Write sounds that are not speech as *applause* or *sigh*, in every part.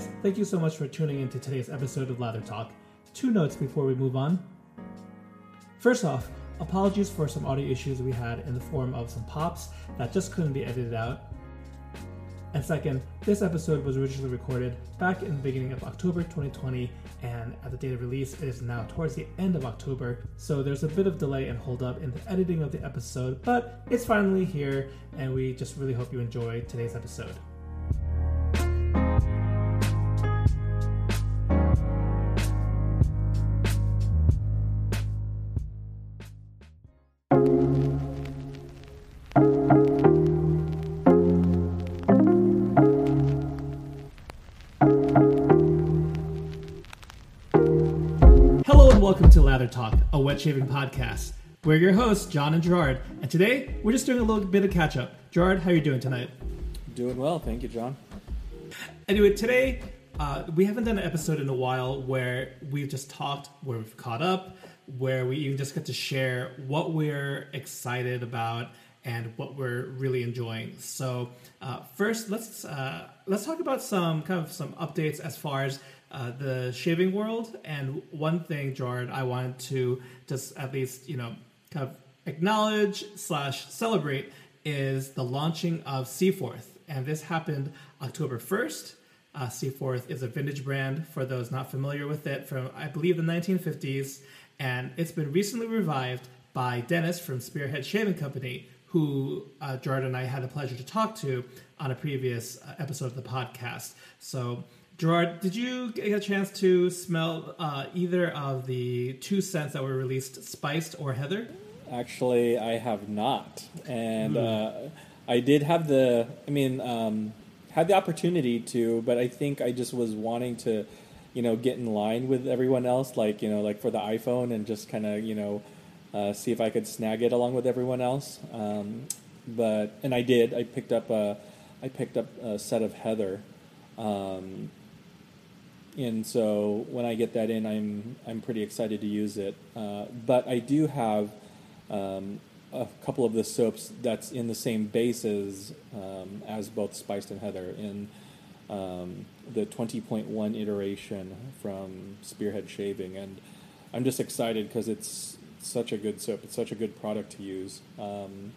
Guys, thank you so much for tuning into today's episode of Lather Talk. Two notes before we move on. First off, apologies for some audio issues we had in the form of some pops that just couldn't be edited out. And second, this episode was originally recorded back in the beginning of October 2020, and at the date of release, it is now towards the end of October, so there's a bit of delay and holdup in the editing of the episode, but it's finally here, and we just really hope you enjoy today's episode. And welcome to Lather Talk, a wet shaving podcast. We're your hosts, John and Gerard, and today we're just doing a little bit of catch up. Gerard, how are you doing tonight? Doing well, thank you, John. Anyway, today uh, we haven't done an episode in a while where we've just talked, where we've caught up, where we even just get to share what we're excited about and what we're really enjoying. So uh, first, let's uh, let's talk about some kind of some updates as far as uh, the shaving world. And one thing, Gerard, I wanted to just at least you know kind of acknowledge slash celebrate is the launching of Seaforth, and this happened October first. Uh, Seaforth is a vintage brand for those not familiar with it from I believe the 1950s, and it's been recently revived by Dennis from Spearhead Shaving Company, who uh, Gerard and I had the pleasure to talk to on a previous uh, episode of the podcast. So, Gerard, did you get a chance to smell uh, either of the two scents that were released, Spiced or Heather? Actually, I have not, and uh, I did have the. I mean, um, had the opportunity to, but I think I just was wanting to, you know, get in line with everyone else, like you know, like for the iPhone, and just kind of you know, uh, see if I could snag it along with everyone else. Um, but and I did. I picked up a, I picked up a set of Heather. Um, and so when I get that in, I'm I'm pretty excited to use it. Uh, but I do have um, a couple of the soaps that's in the same bases um, as both Spiced and Heather in um, the 20.1 iteration from Spearhead Shaving, and I'm just excited because it's such a good soap. It's such a good product to use. Um,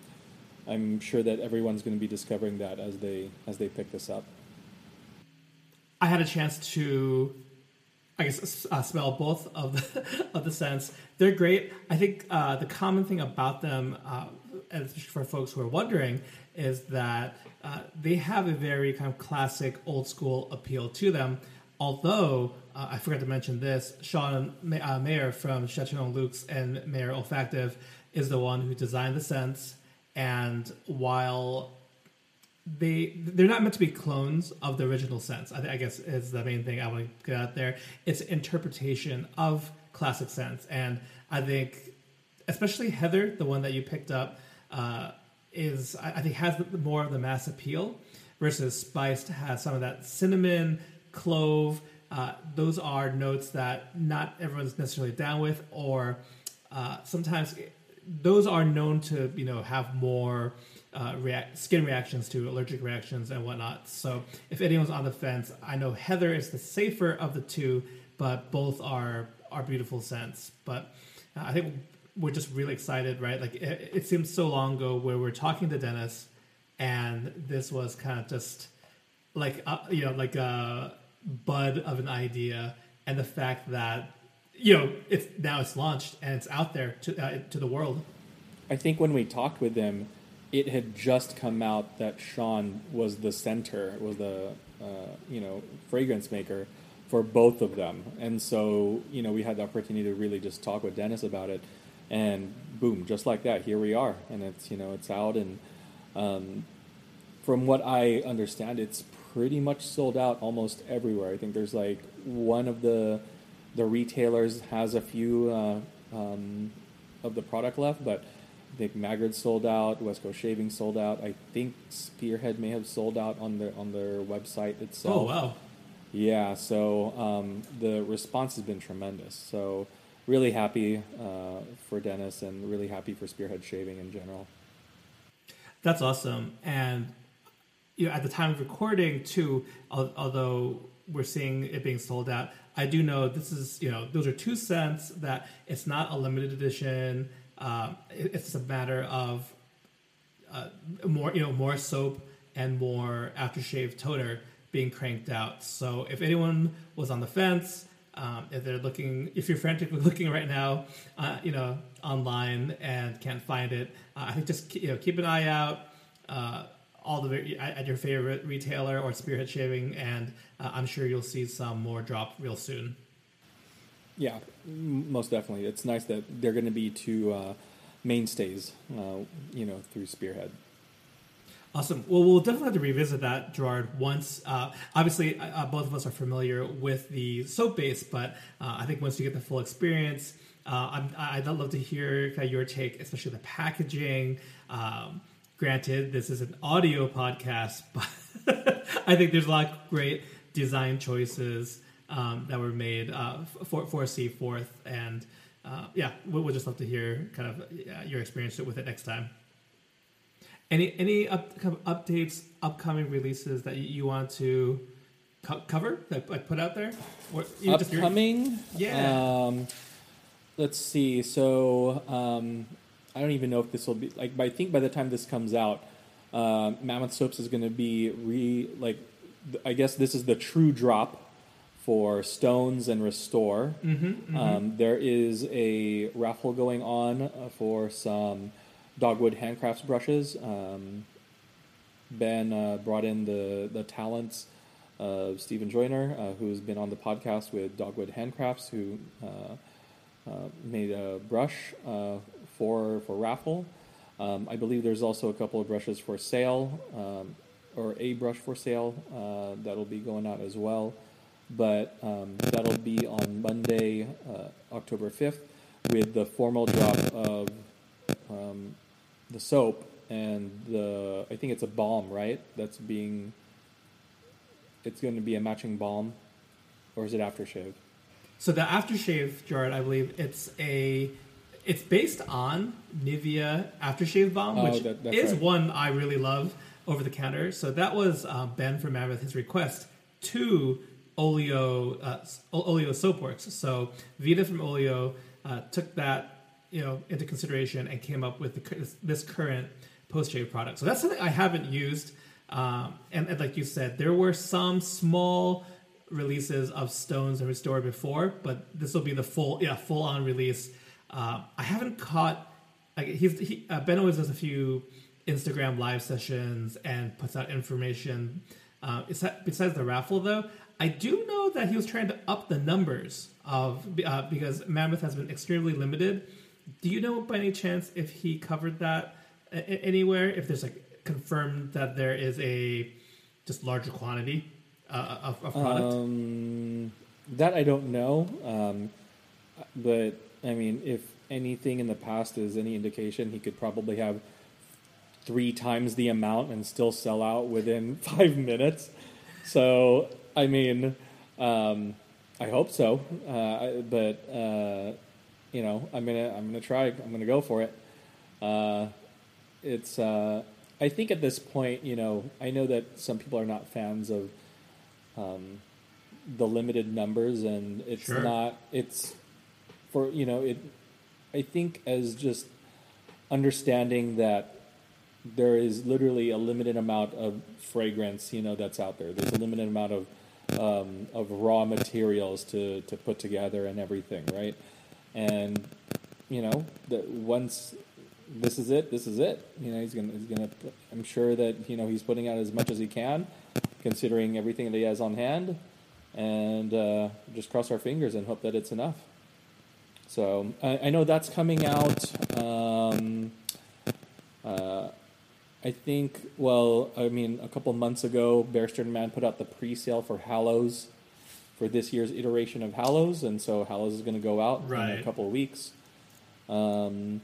I'm sure that everyone's going to be discovering that as they as they pick this up. I had a chance to, I guess, uh, smell both of the *laughs* of the scents. They're great. I think uh, the common thing about them, uh, for folks who are wondering, is that uh, they have a very kind of classic, old school appeal to them. Although uh, I forgot to mention this, Sean uh, Maher from Chatillon Lux and Maher Olfactive is the one who designed the scents. And while they they're not meant to be clones of the original sense. I, I guess is the main thing I want to get out there. It's interpretation of classic sense, and I think especially Heather, the one that you picked up, uh, is I, I think has the, more of the mass appeal versus Spiced has some of that cinnamon, clove. Uh, those are notes that not everyone's necessarily down with, or uh, sometimes those are known to you know have more uh, react, skin reactions to allergic reactions and whatnot. So if anyone's on the fence, I know Heather is the safer of the two, but both are are beautiful scents. But uh, I think we're just really excited, right? Like it, it seems so long ago where we're talking to Dennis, and this was kind of just like uh, you know like a bud of an idea, and the fact that you know it's now it's launched and it's out there to uh, to the world. I think when we talked with them, it had just come out that Sean was the center, was the uh, you know fragrance maker for both of them, and so you know we had the opportunity to really just talk with Dennis about it, and boom, just like that, here we are, and it's you know it's out, and um, from what I understand, it's pretty much sold out almost everywhere. I think there's like one of the the retailers has a few uh, um, of the product left, but I think Maggard sold out, West Coast Shaving sold out. I think Spearhead may have sold out on their on their website itself. Oh wow! Yeah, so um, the response has been tremendous. So really happy uh, for Dennis and really happy for Spearhead Shaving in general. That's awesome. And you know, at the time of recording, too, although we're seeing it being sold out, I do know this is you know those are two cents that it's not a limited edition. Um, it's a matter of uh, more you know more soap and more aftershave toner being cranked out. So if anyone was on the fence, um, if they're looking, if you're frantically *laughs* looking right now, uh, you know, online and can't find it, uh, I think just you know keep an eye out. Uh, all the at your favorite retailer or Spearhead Shaving, and uh, I'm sure you'll see some more drop real soon. Yeah, most definitely. It's nice that they're going to be two uh, mainstays, uh, you know, through Spearhead. Awesome. Well, we'll definitely have to revisit that, Gerard. Once, uh, obviously, uh, both of us are familiar with the soap base, but uh, I think once you get the full experience, uh, i would love to hear kind of your take, especially the packaging. Um, granted, this is an audio podcast, *laughs* but I think there's a lot of great design choices um, that were made uh, for for Seaforth, and uh, yeah, we'll, we'll, just love to hear kind of your experience with it next time. Any any up, updates, upcoming releases that you want to co- cover, like, like, put out there? Or upcoming, yeah. Um, let's see. So um, I don't even know if this will be like. I think by the time this comes out, uh, Mammoth Soaps is going to be re like. I guess this is the true drop for Stones and Restore. Mm-hmm, mm-hmm. Um, there is a raffle going on uh, for some Dogwood Handcrafts brushes. Um, ben uh, brought in the, the talents of Stephen Joyner, uh, who's been on the podcast with Dogwood Handcrafts, who uh, uh made a brush uh, for for raffle. Um, I believe there's also a couple of brushes for sale, um, or a brush for sale uh, that'll be going out as well. But um, that'll be on Monday, October 5th, with the formal drop of um, the soap and the I think it's a balm, right? That's being it's going to be a matching balm, or is it aftershave? So the aftershave, Gerard, I believe it's a it's based on Nivea aftershave balm, oh, which that, is right. one I really love over the counter. So that was um, Ben from Mammoth his request to Oleo uh, Oleo Soapworks. So Vita from Oleo uh, took that you know into consideration and came up with the, this current post shave product. So that's something I haven't used. Um, and, and, like you said, there were some small releases of Stones and Restore before, but this will be the full yeah full on release. Uh, I haven't caught. Like he's he, uh, Ben always does a few Instagram live sessions and puts out information. Uh, besides the raffle, though, I do know that he was trying to up the numbers of uh, because Mammoth has been extremely limited do you know by any chance if he covered that anywhere? If there's like confirmed that there is a just larger quantity uh, of, of, product? Um, that I don't know. Um, but I mean, if anything in the past is any indication, he could probably have three times the amount and still sell out within *laughs* five minutes. So I mean, um, I hope so. Uh, but uh, you know, I'm gonna I'm gonna try. I'm gonna go for it. Uh, it's uh, I think at this point, you know, I know that some people are not fans of um, the limited numbers, and it's sure. not. It's for you know it. I think as just understanding that there is literally a limited amount of fragrance, you know, that's out there. There's a limited amount of um, of raw materials to to put together and everything, right? and you know that once this is it, this is it. You know, he's gonna he's gonna. I'm sure that you know he's putting out as much as he can, considering everything that he has on hand, and uh, just cross our fingers and hope that it's enough. So I, I know that's coming out. Um, uh, I think, well, I mean, a couple months ago, Barrister and Man put out the pre-sale for Hallows for this year's iteration of Hallows, and so Hallows is going to go out in a couple of weeks. Um,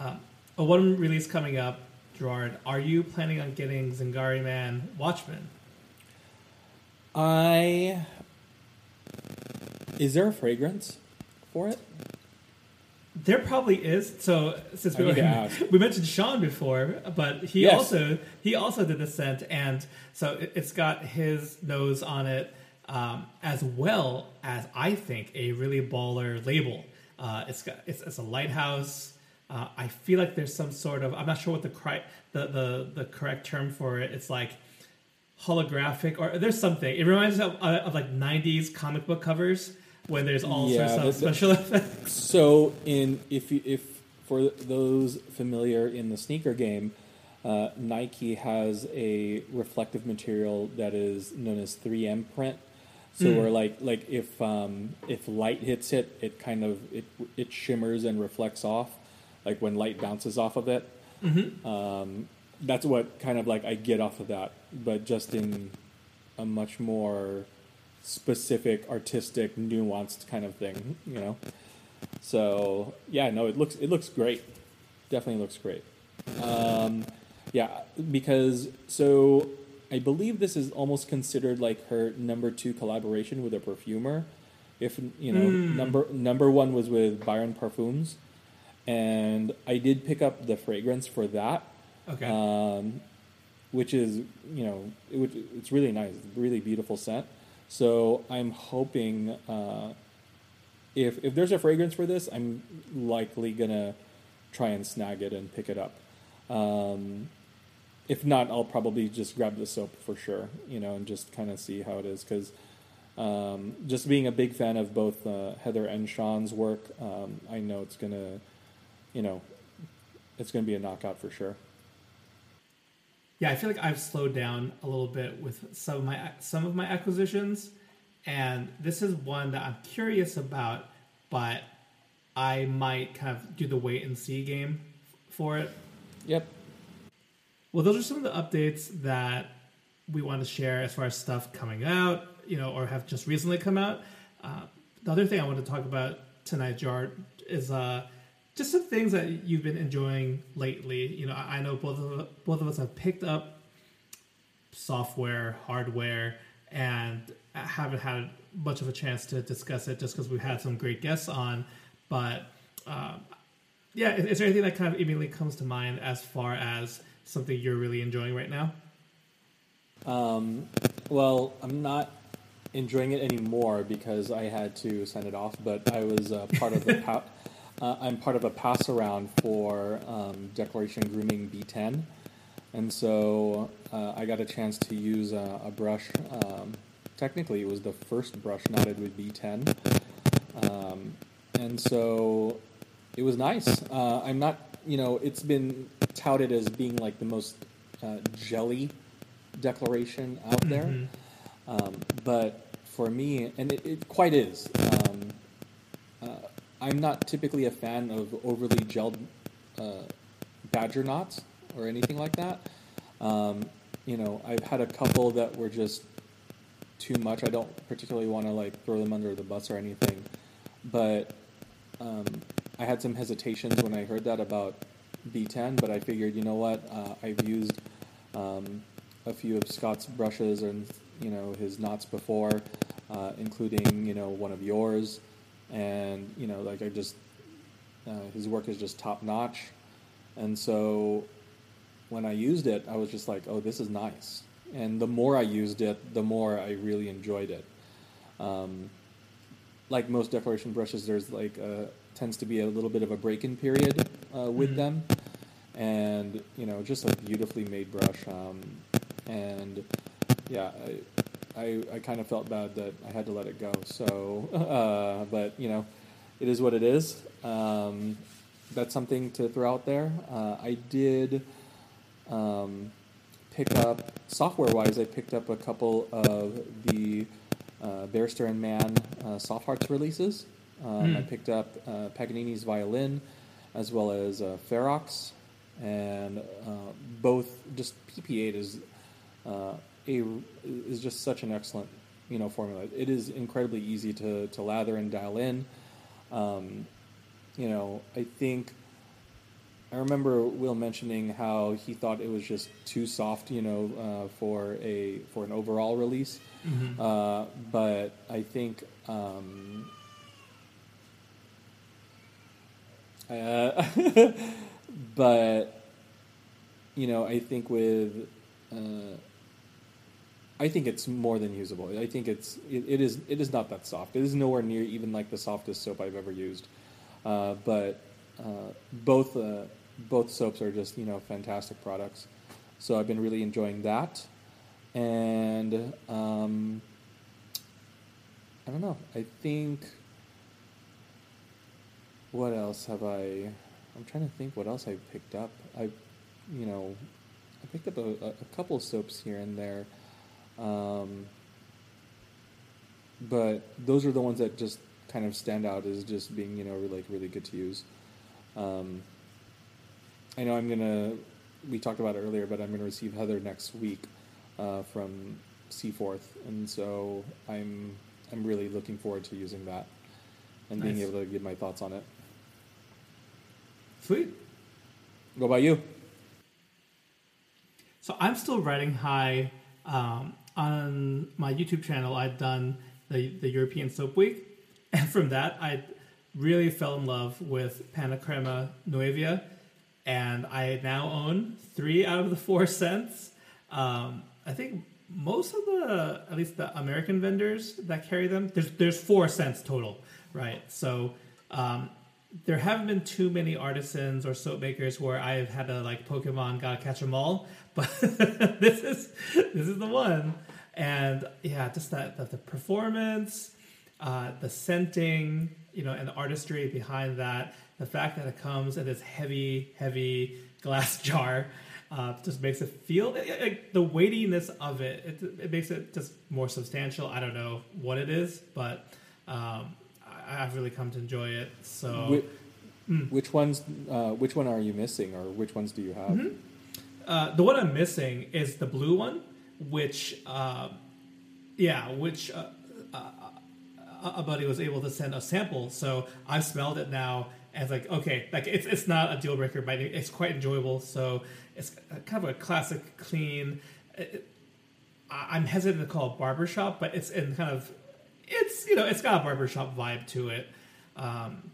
Uh, one release coming up, Gerard. Are you planning on getting Zingari Man Watchmen? I is there a fragrance for it? There probably is. So since we, ask. *laughs* we mentioned Sean before, but he Yes. also he also did the scent, and so it, it's got his nose on it, um, as well as I think a really baller label. Uh, it's got it's, it's a lighthouse. Uh, I feel like there's some sort of I'm not sure what the correct the, the the correct term for it. It's like holographic or there's something. It reminds me of, uh, of like '90s comic book covers when there's all Yeah, sorts of special *laughs* effects. So, in if you, if for those familiar in the sneaker game, uh, Nike has a reflective material that is known as 3M print. So, where like like if um, if light hits it, it kind of it it shimmers and reflects off, like when light bounces off of it. Um, that's what kind of like I get off of that, but just in a much more specific, artistic, nuanced kind of thing, you know. So yeah, no, it looks it looks great. Definitely looks great. Um, yeah, because so I believe this is almost considered like her number two collaboration with a perfumer. If you know, number number one was with Byron Parfums, and I did pick up the fragrance for that Okay. um, which is you know it, it's really nice, really beautiful scent. So I'm hoping uh, if if there's a fragrance for this, I'm likely gonna try and snag it and pick it up. Um, if not, I'll probably just grab the soap for sure, you know, and just kind of see how it is because. Um, just being a big fan of both uh, Heather and Sean's work, um, I know it's gonna, you know, it's gonna be a knockout for sure. Yeah, I feel like I've slowed down a little bit with some of my some of my acquisitions, and this is one that I'm curious about, but I might kind of do the wait and see game for it. Yep. Well, those are some of the updates that we want to share as far as stuff coming out, you know, or have just recently come out. Uh, the other thing I want to talk about tonight, Jar, is uh, just some things that you've been enjoying lately. You know, I I know both of both of us have picked up software, hardware, and haven't had much of a chance to discuss it just because we've had some great guests on. But um, yeah, is, is there anything that kind of immediately comes to mind as far as something you're really enjoying right now? Well, I'm not enjoying it anymore because I had to send it off. But I was uh, part of the *laughs* uh, I'm part of a pass around for um, Declaration Grooming B10, and so uh, I got a chance to use a, a brush. Um, technically, it was the first brush knotted with B10, um, and so it was nice. Uh, I'm not, you know, it's been touted as being like the most uh, jelly declaration out there. Um, but for me, and it, it quite is, I'm not typically a fan of overly gelled uh, badger knots or anything like that. Um, you know, I've had a couple that were just too much. I don't particularly want to like throw them under the bus or anything, but um, I had some hesitations when I heard that about B10. But I figured, you know what, uh, I've used um, a few of Scott's brushes and you know his knots before, uh, including you know one of yours, and you know like I just uh, his work is just top notch, and so when I used it, I was just like, oh, this is nice. And the more I used it, the more I really enjoyed it. Um, like most declaration brushes, there's like a, tends to be a little bit of a break-in period uh, with them, and you know, just a beautifully made brush. Um, and yeah, I, I, I kind of felt bad that I had to let it go. So, *laughs* uh, but you know, it is what it is. Um, that's something to throw out there. Uh, I did um, pick up software-wise. I picked up a couple of the uh, Barrister and Man uh, Soft Hearts releases. Um, I picked up uh, Paganini's violin, as well as uh, Ferox and uh, both just PP8 is uh, a is just such an excellent you know formula. It is incredibly easy to to lather and dial in. Um, you know, I think I remember Will mentioning how he thought it was just too soft, you know, uh, for a for an overall release. Mm-hmm. Uh, but I think um, uh, *laughs* but you know, I think with uh, I think it's more than usable. I think it's it, it is it is not that soft. It is nowhere near even like the softest soap I've ever used. Uh, but uh, both uh, both soaps are just you know fantastic products. So I've been really enjoying that, and um, I don't know. I think what else have I? I'm trying to think what else I picked up. I, you know, I picked up a, a couple of soaps here and there, um, but those are the ones that just kind of stand out as just being you know really, like really good to use. Um, I know I'm gonna. We talked about it earlier, but I'm gonna receive Heather next week uh, from Seaforth, and so I'm I'm really looking forward to using that and being able to give my thoughts on it. Sweet. What about you? So I'm still riding high um, on my YouTube channel. I've done the the European Soap Week, *laughs* and from that I really fell in love with Panacrema Nuevia, and I now own three out of the four scents. Um, I think most of the, at least the American vendors that carry them, there's there's four scents total, right? So. Um, there haven't been too many artisans or soap makers where I've had to like Pokemon gotta catch them all, *laughs* but this is this is the one. And yeah, just that, that the performance, uh, the scenting, you know, and the artistry behind that, the fact that it comes in this heavy, heavy glass *laughs* jar, uh, just makes it feel like the weightiness of it, it. It makes it just more substantial. I don't know what it is, but um, I, I've really come to enjoy it. So. Which, which ones? Uh, which one are you missing, or which ones do you have? Uh, the one I'm missing is the blue one, which, uh, yeah, which uh, uh, a buddy was able to send a sample. So I've smelled it now, and it's like okay, like it's it's not a deal breaker, but it's quite enjoyable. So it's kind of a classic, clean. It, I'm hesitant to call it barbershop, but it's in kind of it's you know it's got a barbershop vibe to it. Um,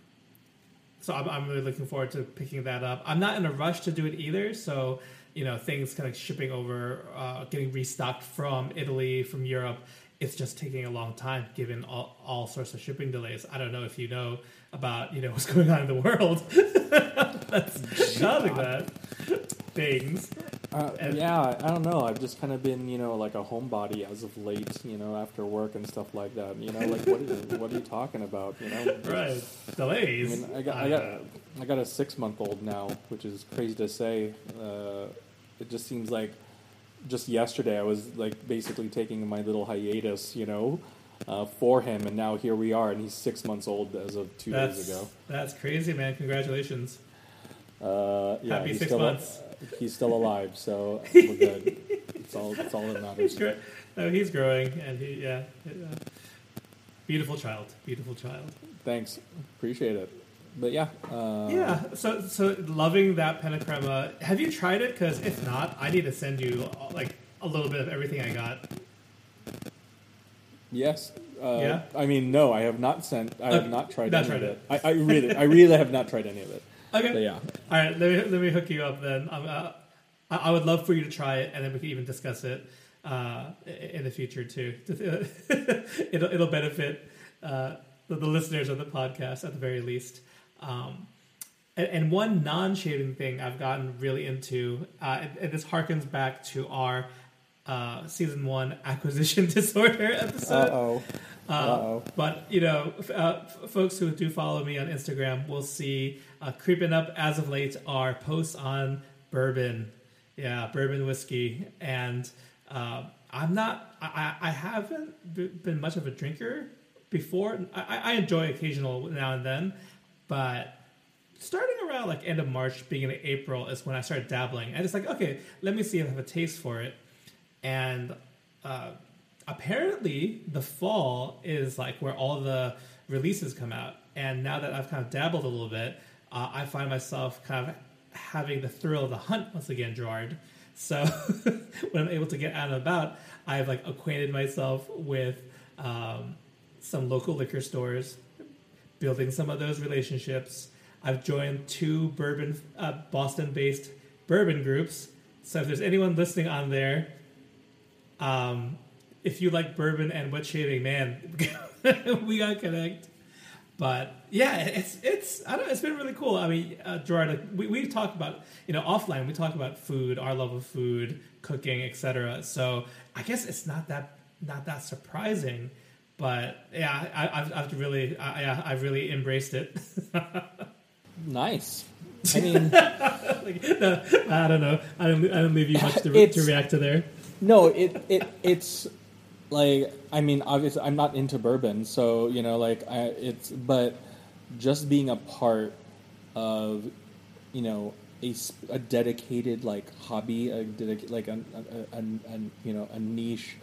so I'm, I'm really looking forward to picking that up. I'm not in a rush to do it either. So you know things kind of shipping over, uh, getting restocked from Italy, from Europe. It's just taking a long time given all, all sorts of shipping delays. I don't know if you know about you know *laughs* what's going on in the world *laughs* that's causing that things. Uh, yeah, I don't know. I've just kind of been, you know, like a homebody as of late, you know, after work and stuff like that. You know, like what? Are, what are you talking about? You know, *laughs* Right, I delays. mean, I got, I got, I got a six month old now, which is crazy to say. Uh, it just seems like just yesterday I was like basically taking my little hiatus, you know, uh, for him, and now here we are, and he's six months old as of two that's days ago. that's crazy, man. Congratulations. Uh, yeah, Happy six months. He's still alive, so *laughs* we're good. It's all, it's all that He's matters. no, he's growing, and he yeah, beautiful child, beautiful child. Thanks, appreciate it. But yeah, uh, Yeah, so so loving that Panna Crema. Have you tried it? Because if not, I need to send you like a little bit of everything I got. Yes. Uh, Yeah? I mean, no, I have not sent. I have Uh, not tried not any tried of it. it. I, I really, I really have not tried any of it. Okay. But yeah, All right, let me let me hook you up then. Uh, I, I would love for you to try it, and then we can even discuss it uh, in the future too. *laughs* it'll it'll benefit uh, the, the listeners of the podcast at the very least. Um, and, and one non-shaving thing I've gotten really into, uh, and, and this harkens back to our uh, season one acquisition *laughs* disorder episode. uh oh, uh. But you know, f- uh, f- folks who do follow me on Instagram will see uh, creeping up as of late are posts on bourbon, yeah, bourbon whiskey, and uh, I'm not, I, I I haven't b- been much of a drinker before. I, I enjoy occasional now and then, but starting around like end of March, beginning of April is when I started dabbling. And it's like, okay, let me see if I have a taste for it. And uh, apparently, the fall is like where all the releases come out. And now that I've kind of dabbled a little bit, uh, I find myself kind of having the thrill of the hunt once again, Gerard. So *laughs* when I'm able to get out and about, I've like acquainted myself with um, some local liquor stores, building some of those relationships. I've joined two bourbon, uh, Boston-based bourbon groups. So if there's anyone listening on there, um, if you like bourbon and wet shaving, man, *laughs* we gotta connect. But yeah, it's it's I don't it's been really cool. I mean, uh, Gerard, we we talked about you know offline. We talk about food, our love of food, cooking, etc. So I guess it's not that not that surprising. But yeah, I, I've I've really I, I've really embraced it. nice. *laughs* I mean, like, no, I don't know. I don't I don't leave you much to, *laughs* re- to react to there. No, it it it's like I mean, obviously, I'm not into bourbon, so you know, like I, it's but just being a part of you know a, a dedicated like hobby, a like a, a, a, a you know a niche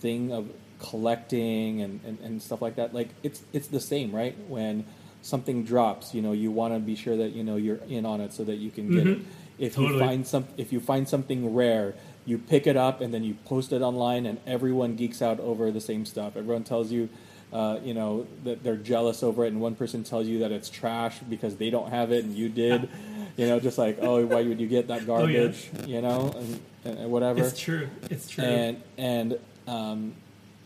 thing of collecting and, and, and stuff like that. Like it's it's the same, right? When something drops, you know, you want to be sure that you know you're in on it so that you can get mm-hmm. it. If totally. you find some, if you find something rare, you pick it up and then you post it online, and everyone geeks out over the same stuff. Everyone tells you, uh, you know, that they're jealous over it, and one person tells you that it's trash because they don't have it and you did. *laughs* you know, just like, oh, why would you get that garbage? *laughs* Oh, yeah. You know, and, and, whatever. It's true. It's true. And and um,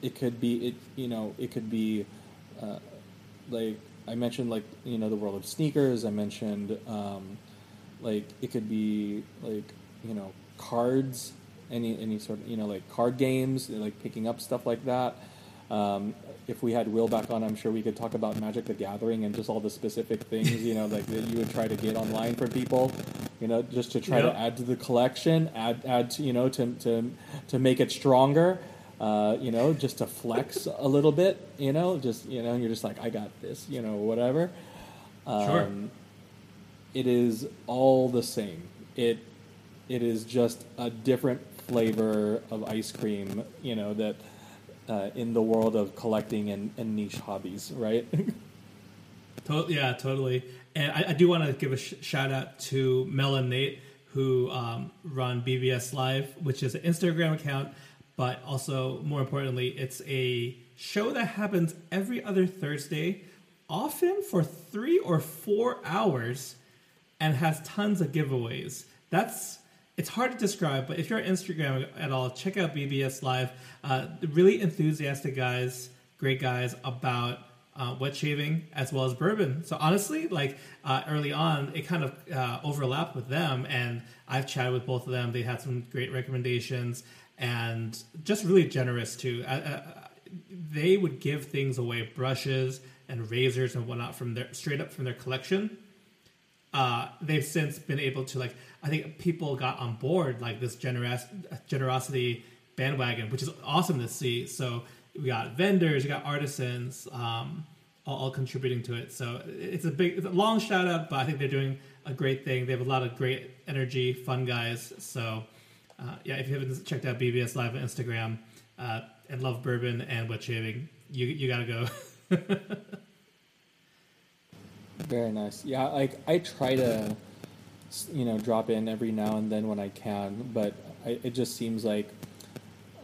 it could be it. You know, it could be uh, like I mentioned, like you know, the world of sneakers. I mentioned um, like it could be like you know cards any any sort of you know like card games, like picking up stuff like that. Um, if we had Will back on, I'm sure we could talk about Magic the Gathering and just all the specific things you know like that you would try to get online for people, you know, just to try yep. to add to the collection, add add to, you know to to to make it stronger. Uh, you know, just to flex a little bit, you know, just you know, you're just like, I got this, you know, whatever. Um, sure. It is all the same. It it is just a different flavor of ice cream, you know, that uh, in the world of collecting and, and niche hobbies, right? *laughs* yeah, totally. And I, I do want to give a sh- shout out to Mel and Nate who um, run BBS Live, which is an Instagram account, but also more importantly, it's a show that happens every other Thursday, often for three or four hours, and has tons of giveaways. That's it's hard to describe, but if you're on Instagram at all, check out BBS Live. Uh, really enthusiastic guys, great guys about uh, wet shaving as well as bourbon. So honestly, like uh, early on, it kind of uh, overlapped with them, and I've chatted with both of them. They had some great recommendations and just really generous too. Uh, uh, they would give things away, brushes and razors and whatnot from their straight up from their collection. Uh, they've since been able to like I think people got on board like this generous generosity bandwagon, which is awesome to see. So we got vendors, we got artisans, um, all, all, contributing to it. So it's a big, it's a long shout out, but I think they're doing a great thing. They have a lot of great energy, fun guys. So uh, yeah, if you haven't checked out BBS Live on Instagram uh, and love bourbon and wet shaving, you you gotta go. *laughs* Very nice. Yeah, like I try to you know drop in every now and then when I can, but I, it just seems like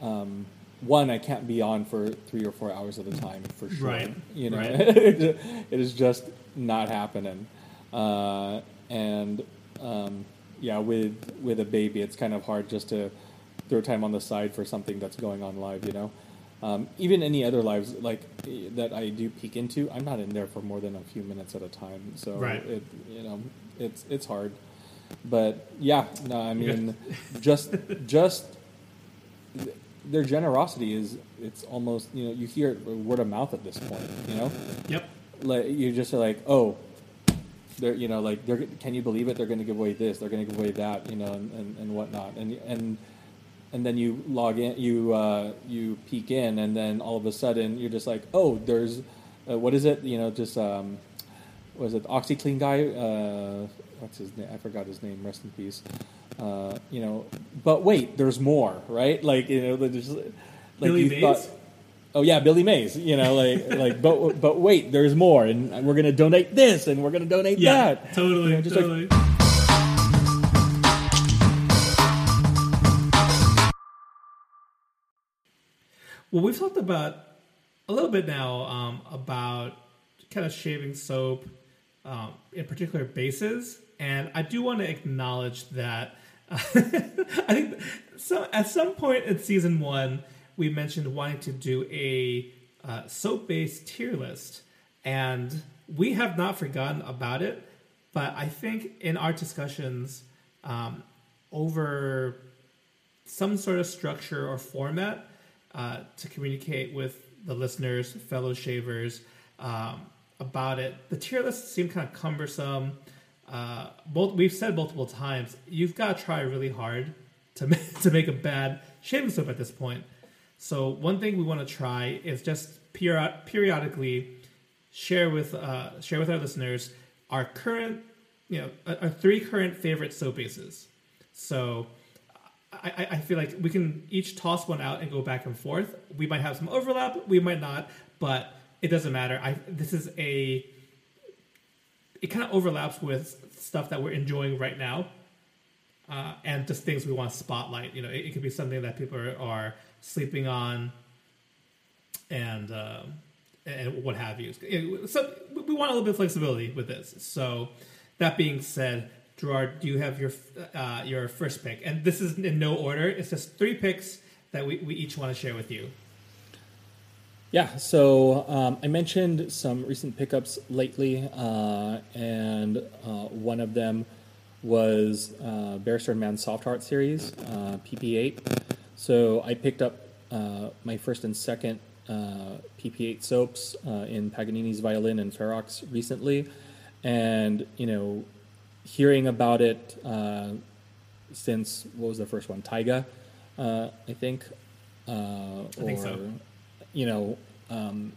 um, one I can't be on for three or four hours at a time for sure. Right. You know, right. *laughs* it is just not happening, uh, and um, yeah, with with a baby, it's kind of hard just to throw time on the side for something that's going on live. You know. Um, even any other lives like that I do peek into, I'm not in there for more than a few minutes at a time. So right. it, you know, it's it's hard. But yeah, no, I mean, *laughs* just just their generosity is it's almost you know you hear word of mouth at this point. You know. Yep. Like you're just like oh. They're, you know, like they're. Can you believe it? They're going to give away this. They're going to give away that. You know, and, and, and whatnot. And and and then you log in, you uh, you peek in, and then all of a sudden you're just like, oh, there's, uh, what is it? You know, just um, was it OxiClean guy? Uh, what's his name? I forgot his name. Rest in peace. Uh, you know, but wait, there's more, right? Like you know, there's like Billy you Mays? thought. Oh yeah, Billy Mays. You know, like *laughs* like, but but wait, there's more, and we're gonna donate this, and we're gonna donate Yeah, that. totally, You know, just like- well, we've talked about a little bit now um, about kind of shaving soap, um, in particular bases, and I do want to acknowledge that *laughs* I think so. At some point in season one, we mentioned wanting to do a uh, soap-based tier list, and we have not forgotten about it. But I think in our discussions um, over some sort of structure or format uh, to communicate with the listeners, fellow shavers, um, about it. The tier lists seem kind of cumbersome. Uh, both we've said multiple times, you've got to try really hard to *laughs* make, to make a bad shaving soap at this point. So one thing we want to try is just period, periodically share with uh, share with our listeners our current, you know, our three current favorite soap bases. So I, I- feel like we can each toss one out and go back and forth. We might have some overlap, we might not, but it doesn't matter. I this is a it kind of overlaps with stuff that we're enjoying right now, uh, and just things we want to spotlight. You know, it, it could be something that people are, are sleeping on, and um and what have you. So we want a little bit of flexibility with this. So that being said, Gerard, do you have your uh, your first pick? And this is in no order. It's just three picks that we, we each want to share with you. Yeah, so um, I mentioned some recent pickups lately, uh, and uh, one of them was uh, Barrister Man Soft Heart series, uh, PP8. So I picked up uh, my first and second uh, PP8 soaps in Paganini's Violin and Ferox recently, and you know, hearing about it uh, since what was the first one, Taiga, uh, I think. Uh, I think so. you know, um,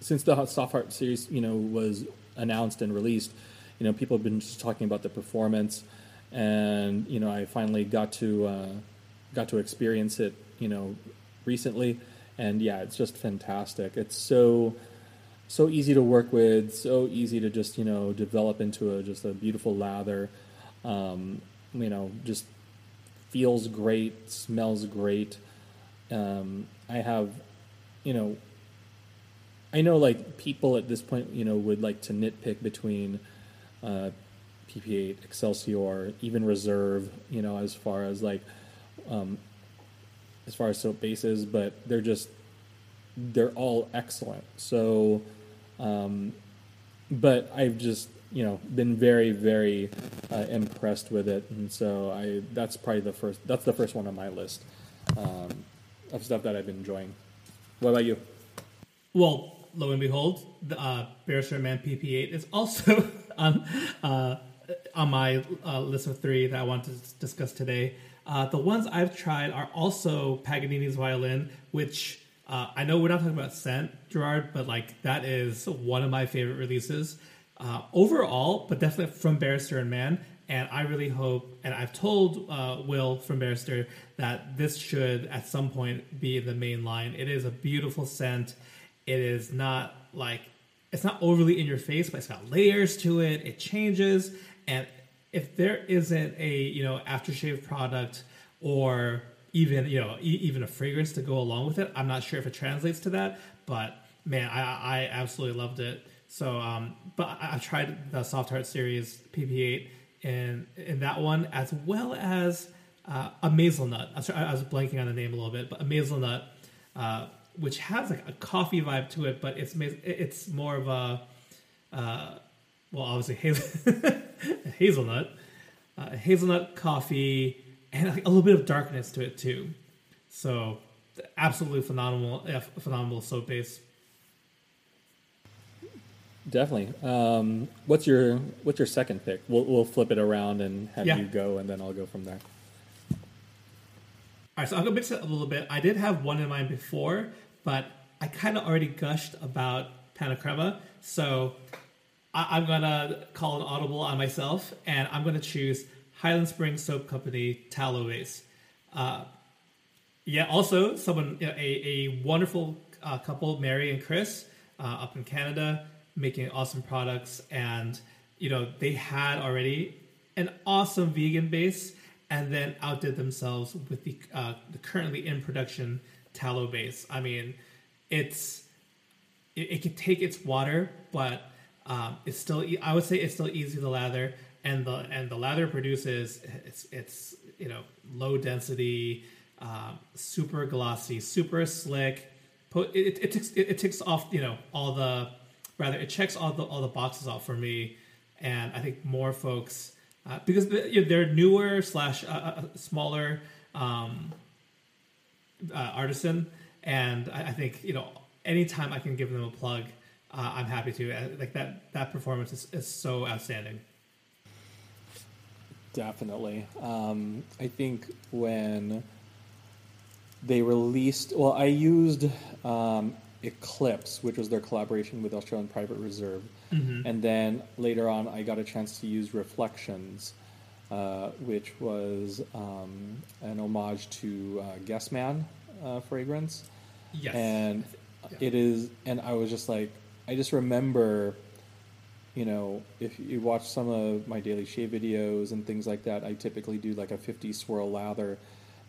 since the Soft Heart series, you know, was announced and released, you know, people have been just talking about the performance, and you know, I finally got to uh, got to experience it, you know, recently, and yeah, it's just fantastic. It's so so easy to work with, so easy to just you know develop into a just a beautiful lather. Um, you know, just feels great, smells great. Um, I have, you know, I know like people at this point, you know, would like to nitpick between uh, PP8, Excelsior, even Reserve, you know, as far as like, um, as far as soap bases, but they're just, they're all excellent. So, um, but I've just, you know, been very, very uh, impressed with it, and so I that's probably the first. That's the first one on my list um, of stuff that I've been enjoying. What about you? Well, lo and behold, the uh, Man PP8 is also *laughs* on uh, on my uh, list of three that I want to discuss today. Uh, the ones I've tried are also Paganini's violin, which uh, I know we're not talking about scent, Gerard, but like that is one of my favorite releases uh, overall, but definitely from Barrister and Man. And I really hope, and I've told uh, Will from Barrister that this should at some point be the main line. It is a beautiful scent. It is not like it's not overly in your face, but it's got layers to it. It changes, and if there isn't a you know aftershave product or even you know e- even a fragrance to go along with it, I'm not sure if it translates to that. But man, I, I absolutely loved it. So, um, but I, I tried the Soft Heart series PP8 in in that one as well as uh, a sorry, I was blanking on the name a little bit, but a Mazelnut, uh, which has like a coffee vibe to it, but it's it's more of a uh, well, obviously *laughs* hazel- hazelnut, uh, hazelnut coffee, and a little bit of darkness to it too. So, absolutely phenomenal, phenomenal soap base. Definitely. Um, what's your What's your second pick? We'll we'll flip it around and have Yeah. you go, and then I'll go from there. All right, so I'll go mix it a little bit. I did have one in mind before, but I kind of already gushed about Panna Crema. So I, am gonna call an audible on myself, and I'm gonna choose Highland Springs Soap Company Tallow Base. Uh, yeah, also someone you know, a a wonderful uh, couple, Mary and Chris, uh, up in Canada, making awesome products, and you know they had already an awesome vegan base, and then outdid themselves with the uh, the currently in production tallow base. I mean, it's it, it can take its water, but um, it's still I would say it's still easy to lather, and the and the lather produces it's it's you know low density, um, super glossy, super slick. It, it, it, ticks, it, it ticks off you know all the rather it checks all the all the boxes off for me, and I think more folks uh, because they're newer slash uh, uh, smaller um, uh, artisan, and I, I think you know anytime I can give them a plug uh, I'm happy to. Uh, like that that performance is, is so outstanding. Definitely. Um, I think when they released, well, I used um, Eclipse, which was their collaboration with Australian Private Reserve, mm-hmm. and then later on, I got a chance to use Reflections. Uh, which was um, an homage to uh, Guess Man uh, fragrance. Yes. And yeah. it is, and I was just like, I just remember, you know, if you watch some of my daily shave videos and things like that, I typically do like a 50 swirl lather,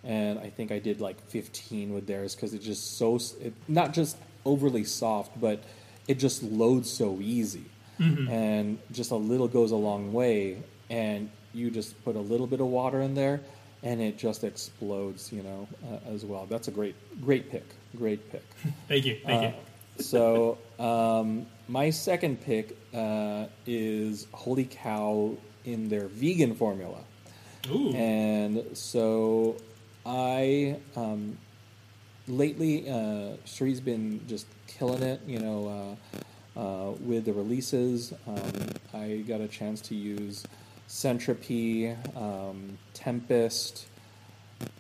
and I think I did like 15 with theirs because it's just so it, not just overly soft, but it just loads so easy, mm-hmm. and just a little goes a long way, and you just put a little bit of water in there, and it just explodes, you know, uh, as well. That's a great, great pick, great pick. *laughs* thank you, thank uh, you so um, my second pick uh, is Wholly Kaw in their vegan formula. Ooh. And so I um, lately uh, Sri's been just killing it, you know, uh, uh, with the releases. Um, I got a chance to use Centropy, um, Tempest.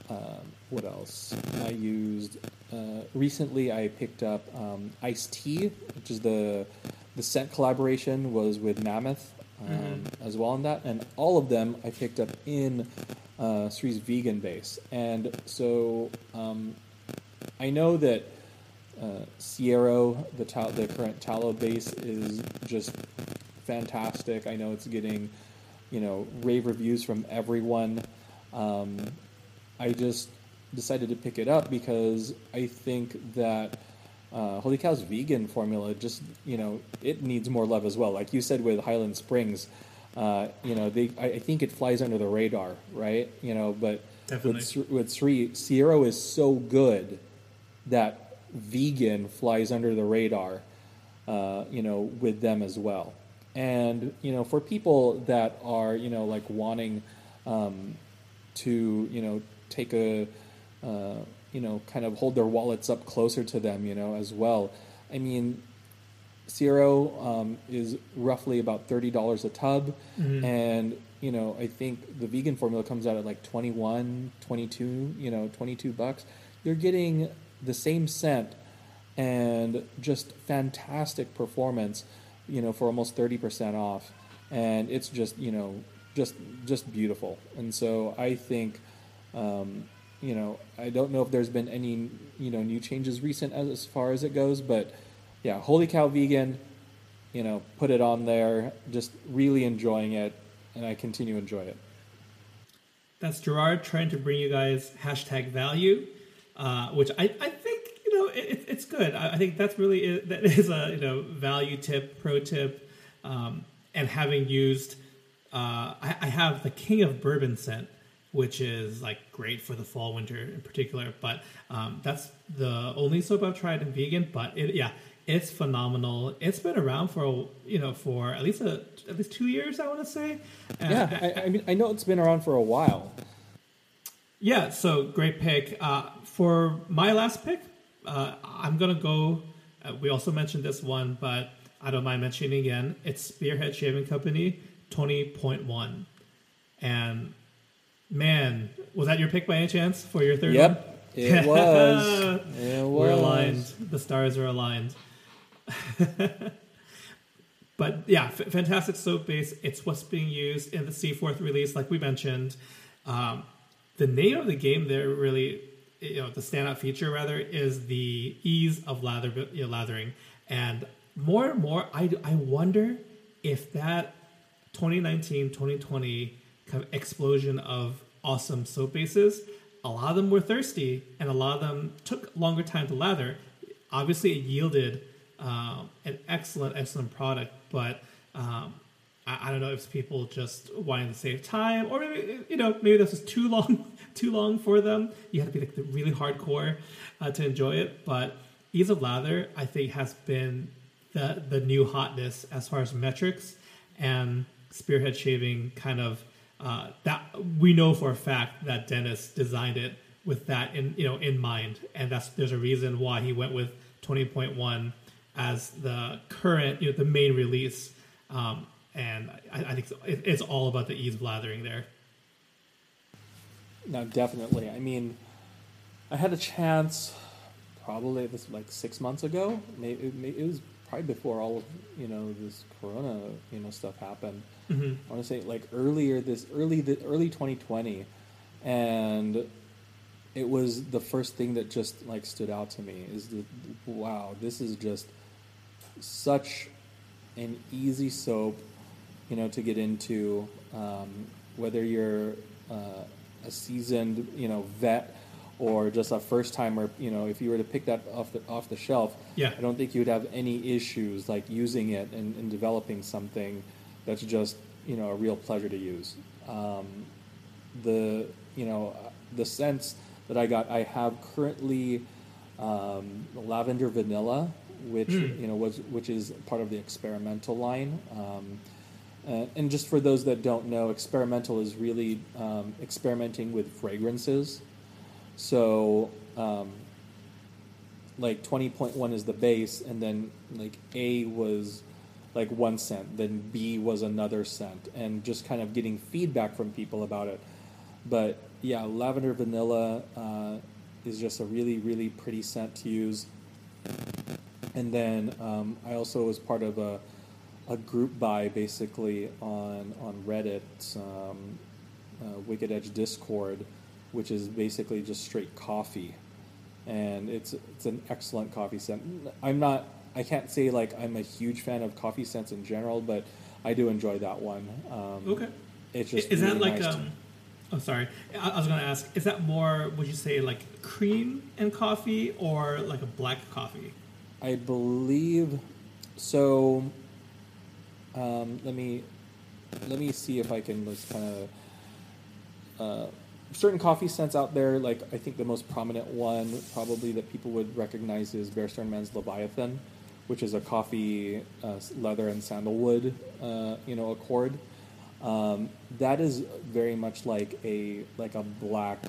Uh, what else? I used uh, recently. I picked up um, Iced Tea, which is the the scent collaboration was with Mammoth um, mm-hmm. as well in that, and all of them I picked up in uh, Sri's vegan base, and so um, I know that. Uh, Ciero, the ta- the current tallow base is just fantastic. I know it's getting, you know, rave reviews from everyone. Um, I just decided to pick it up because I think that uh, Wholly Kaw's vegan formula just you know it needs more love as well. Like you said with Highland Springs, uh, you know they I, I, think it flies under the radar, right? You know, but Definitely. with with Sri Ciero is so good that vegan flies under the radar, uh, you know, with them as well. And you know, for people that are you know like wanting um, to you know take a uh, you know, kind of hold their wallets up closer to them, you know, as well. I mean, Ciero um, is roughly about thirty dollars a tub, mm-hmm. and you know, I think the vegan formula comes out at like 21, 22, you know, twenty two bucks. You're getting the same scent and just fantastic performance, you know, for almost thirty percent off, and it's just you know, just just beautiful. And so I think. Um, you know, I don't know if there's been any, you know, new changes recent as, as far as it goes, but yeah, Wholly Kaw Vegan, you know, put it on there, just really enjoying it, and I continue to enjoy it. That's Gerard trying to bring you guys hashtag value, uh, which I, I think you know it, it's good. I, I, think that's really that is a you know value tip, pro tip, um, and having used, uh, I, I have the King of Bourbon scent which is like great for the fall winter in particular. But um, that's the only soap I've tried in vegan. But it, yeah, it's phenomenal. It's been around for you know for at least a at least two years. I want to say. yeah, I, I, mean I know it's been around for a while. Yeah, so great pick. Uh, for my last pick, uh, I'm gonna go. Uh, we also mentioned this one, but I don't mind mentioning again. It's Spearhead Shaving Company, twenty point one, and Man, was that your pick by any chance for your third yep, one? It was. *laughs* it was. We're aligned. The stars are aligned. *laughs* but yeah, f- fantastic soap base. It's what's being used in the C4th release, like we mentioned. Um, the name of the game there really, you know, the standout feature rather is the ease of lather, you know, lathering, and more and more, I I wonder if that 2019 2020 kind of explosion of awesome soap bases. A lot of them were thirsty and a lot of them took longer time to lather. Obviously it yielded um, an excellent excellent product but um, I, I, don't know if people just wanting to save time or maybe you know maybe this was too long *laughs* too long for them. You had to be like the really hardcore uh, to enjoy it but ease of lather i think has been the the new hotness as far as metrics and spearhead shaving kind of uh, that we know for a fact that Dennis designed it with that in you know in mind, and that's there's a reason why he went with 20.1 as the current you know the main release, um, and I, I think it's all about the ease of lathering there. No, definitely. I mean, I had a chance probably this like six months ago. Maybe it was probably before all of you know this Corona you know stuff happened. Mm-hmm. I want to say like earlier this early the early 2020, and it was the first thing that just like stood out to me is the wow this is just such an easy soap you know to get into um, whether you're uh, a seasoned you know vet or just a first timer, you know, if you were to pick that off the off the shelf, yeah. I don't think you would have any issues like using it and, and developing something that's just you know a real pleasure to use. Um, the you know the sense that I got, I have currently um, lavender vanilla, which mm. you know was which is part of the experimental line. Um, uh, and just for those that don't know, experimental is really um, experimenting with fragrances. So, um, like 20.1 is the base, and then like A was like one scent, then B was another scent, and just kind of getting feedback from people about it. But yeah, lavender vanilla uh, is just a really, really pretty scent to use. And then um, I also was part of a, a group buy basically on on Reddit, um, uh, Wicked Edge Discord which is basically just straight coffee, and it's it's an excellent coffee scent. I'm not I can't say like I'm a huge fan of coffee scents in general, but I do enjoy that one. Um, okay, it's just is really that like nice um, oh sorry, I, I was going to ask, is that more would you say like cream and coffee or like a black coffee? I believe so. Um, let me let me see if I can just kind of. Uh, certain coffee scents out there, like I think the most prominent one probably that people would recognize is Bear Man's Leviathan, which is a coffee, uh, leather, and sandalwood, uh, you know, accord. Um, that is very much like a like a black,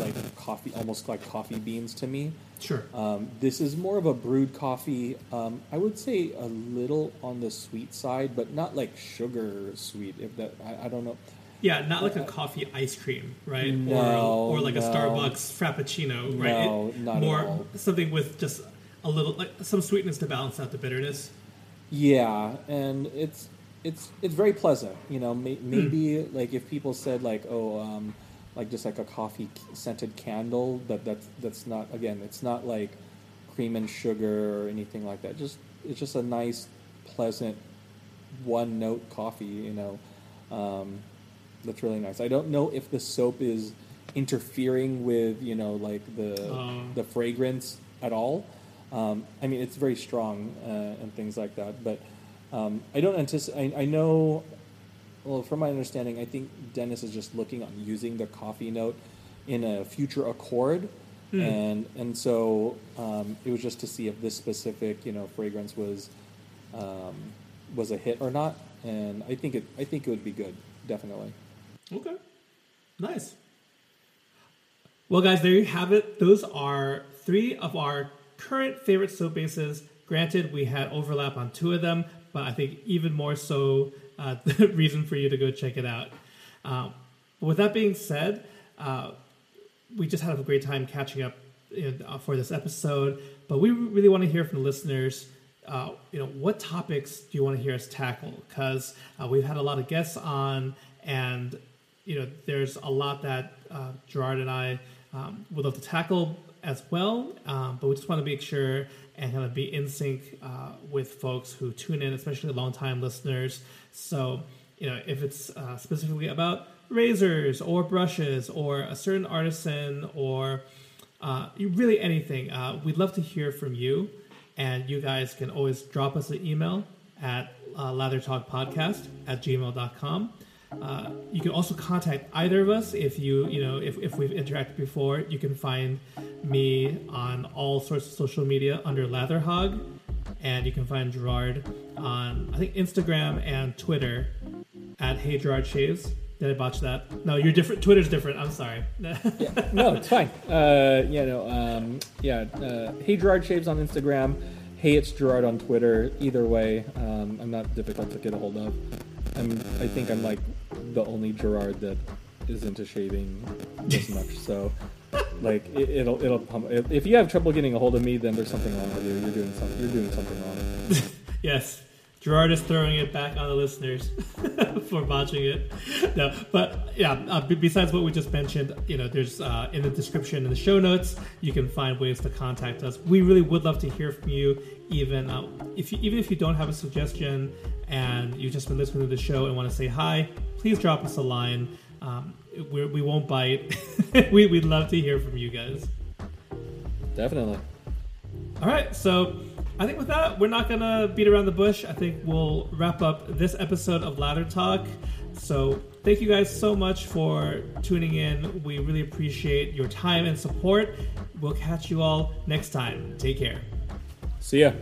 like coffee, almost like coffee beans to me. Sure. Um, this is more of a brewed coffee. Um, I would say a little on the sweet side, but not like sugar sweet. If that, I, I don't know. Yeah, not like a coffee ice cream, right? No, or or like a. Starbucks frappuccino, right? No, It- not at more all. something with just a little like some sweetness to balance out the bitterness. Yeah, and it's it's it's very pleasant. You know, may, maybe like if people said like, oh, um, like just like a coffee scented candle, that that's that's not again, it's not like cream and sugar or anything like that. Just it's just a nice, pleasant, one note coffee. You know, um, that's really nice. I don't know if the soap is interfering with you know like the Um. the fragrance at all. Um, I mean, it's very strong uh, and things like that, but um, I don't anticipate. I, I know. Well, from my understanding, I think Dennis is just looking on using the coffee note in a future accord, and and so um, it was just to see if this specific you know fragrance was um, was a hit or not, and I think it I think it would be good, definitely. Okay. Nice. Well, guys, there you have it. Those are three of our current favorite soap bases. Granted, we had overlap on two of them, but I think even more so, uh, *laughs* the reason for you to go check it out. Um, with that being said, uh, we just had a great time catching up in, uh, for this episode, but we really want to hear from the listeners. uh, you know, what topics do you want to hear us tackle? Because uh, we've had a lot of guests on, and you know, there's a lot that uh, Gerard and I um, would love to tackle as well. Um, but we just want to make sure and kind of be in sync uh, with folks who tune in, especially longtime listeners. So, you know, if it's uh, specifically about razors or brushes or a certain artisan or uh, really anything, uh, we'd love to hear from you. And you guys can always drop us an email at uh, lathertalkpodcast at gmail.com. Uh, you can also contact either of us if you you know if, if we've interacted before. You can find me on all sorts of social media under Latherhog, and you can find Gerard on I think Instagram and Twitter at Hey Gerard Shaves. Did I botch that? No, you're different. Twitter's different. I'm sorry. yeah, *laughs* no, it's fine. Uh, yeah, no, um, yeah. Uh, hey Gerard Shaves on Instagram. Hey, it's Gerard on Twitter. Either way, um, I'm not difficult to get a hold of. I'm, I think I'm like the only Gerard that is into shaving this much. So, like, it, will it'll pump. If, if you have trouble getting a hold of me, then there's something wrong with you. You're doing something. You're doing something wrong. *laughs* yes, Gerard is throwing it back on the listeners *laughs* for botching it. No, but yeah. Uh, besides what we just mentioned, you know, there's uh, in the description in the show notes, you can find ways to contact us. We really would love to hear from you. Even uh, if you, even if you don't have a suggestion and you've just been listening to the show and want to say hi, please drop us a line. Um, we're, we will not bite. *laughs* we, we'd love to hear from you guys. Definitely. All right, so I think with that, we're not gonna beat around the bush. I think we'll wrap up this episode of Lather Talk. So thank you guys so much for tuning in. We really appreciate your time and support. We'll catch you all next time. Take care. See ya.